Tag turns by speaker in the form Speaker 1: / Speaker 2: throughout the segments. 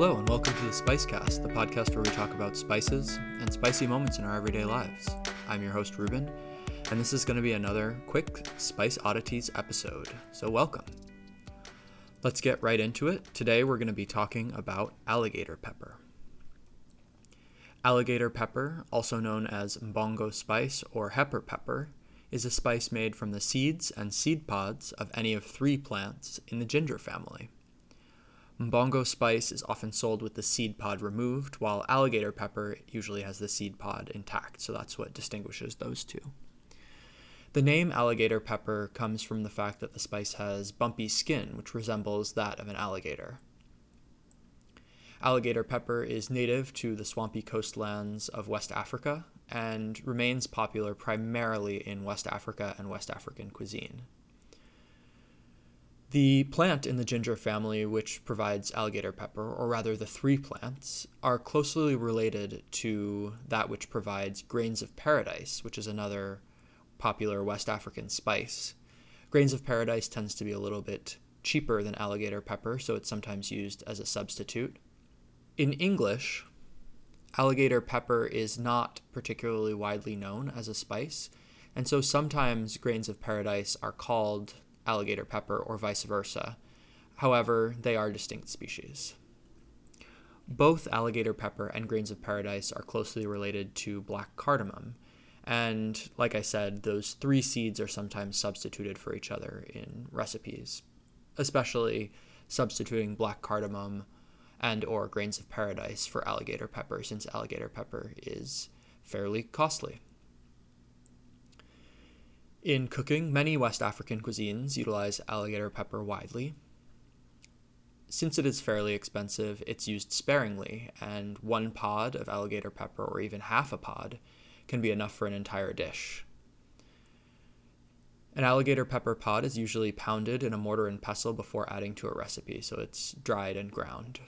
Speaker 1: Hello, and welcome to the Spicecast, the podcast where we talk about spices and spicy moments in our everyday lives. I'm your host, Reuben, and this is going to be another quick Spice Oddities episode, so welcome. Let's get right into it. Today we're going to be talking about alligator pepper. Alligator pepper, also known as mbongo spice or hepper pepper, is a spice made from the seeds and seed pods of any of three plants in the ginger family. Mbongo spice is often sold with the seed pod removed, while alligator pepper usually has the seed pod intact, so that's what distinguishes those two. The name alligator pepper comes from the fact that the spice has bumpy skin, which resembles that of an alligator. Alligator pepper is native to the swampy coastlands of West Africa and remains popular primarily in West Africa and West African cuisine. The plant in the ginger family, which provides alligator pepper, or rather the three plants, are closely related to that which provides grains of paradise, which is another popular West African spice. Grains of paradise tends to be a little bit cheaper than alligator pepper, so it's sometimes used as a substitute. In English, alligator pepper is not particularly widely known as a spice, and so sometimes grains of paradise are called alligator pepper or vice versa. However, they are distinct species. Both alligator pepper and grains of paradise are closely related to black cardamom. And like I said, those three seeds are sometimes substituted for each other in recipes, especially substituting black cardamom and or grains of paradise for alligator pepper since alligator pepper is fairly costly. In cooking, many West African cuisines utilize alligator pepper widely. Since it is fairly expensive, it's used sparingly, and one pod of alligator pepper, or even half a pod, can be enough for an entire dish. An alligator pepper pod is usually pounded in a mortar and pestle before adding to a recipe, so it's dried and ground.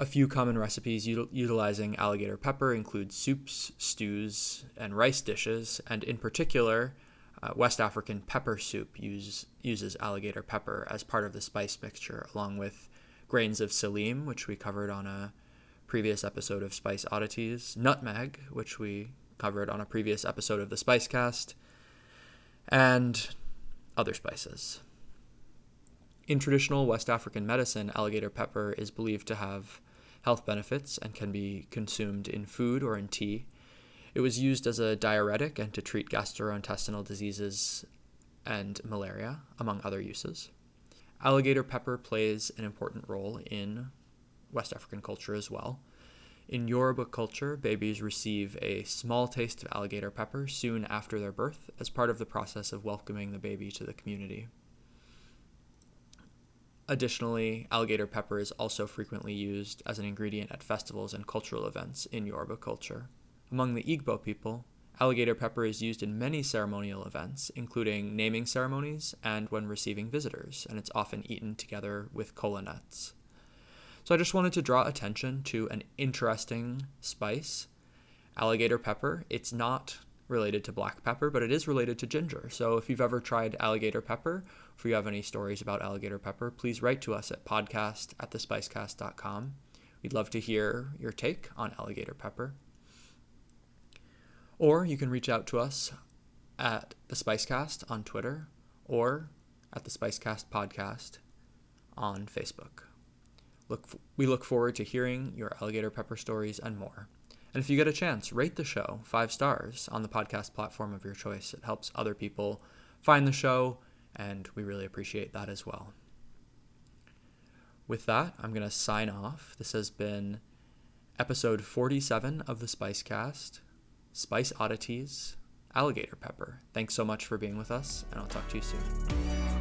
Speaker 1: A few common recipes util- utilizing alligator pepper include soups, stews, and rice dishes, and in particular, uh, West African pepper soup use, uses alligator pepper as part of the spice mixture, along with grains of selim, which we covered on a previous episode of Spice Oddities, nutmeg, which we covered on a previous episode of the Spice Cast, and other spices. In traditional West African medicine, alligator pepper is believed to have health benefits and can be consumed in food or in tea. It was used as a diuretic and to treat gastrointestinal diseases and malaria, among other uses. Alligator pepper plays an important role in West African culture as well. In Yoruba culture, babies receive a small taste of alligator pepper soon after their birth as part of the process of welcoming the baby to the community. Additionally, alligator pepper is also frequently used as an ingredient at festivals and cultural events in Yoruba culture. Among the Igbo people, alligator pepper is used in many ceremonial events, including naming ceremonies and when receiving visitors, and it's often eaten together with kola nuts. So I just wanted to draw attention to an interesting spice, alligator pepper. It's not related to black pepper, but it is related to ginger. So if you've ever tried alligator pepper, if you have any stories about alligator pepper, please write to us at podcast at thespicecast.com. We'd love to hear your take on alligator pepper. Or you can reach out to us at the Spicecast on Twitter or at the Spicecast podcast on Facebook. Look, we look forward to hearing your alligator pepper stories and more. And if you get a chance, rate the show five stars on the podcast platform of your choice. It helps other people find the show, and we really appreciate that as well. With that, I'm going to sign off. This has been episode 47 of the Spice Cast Spice Oddities, Alligator Pepper. Thanks so much for being with us, and I'll talk to you soon.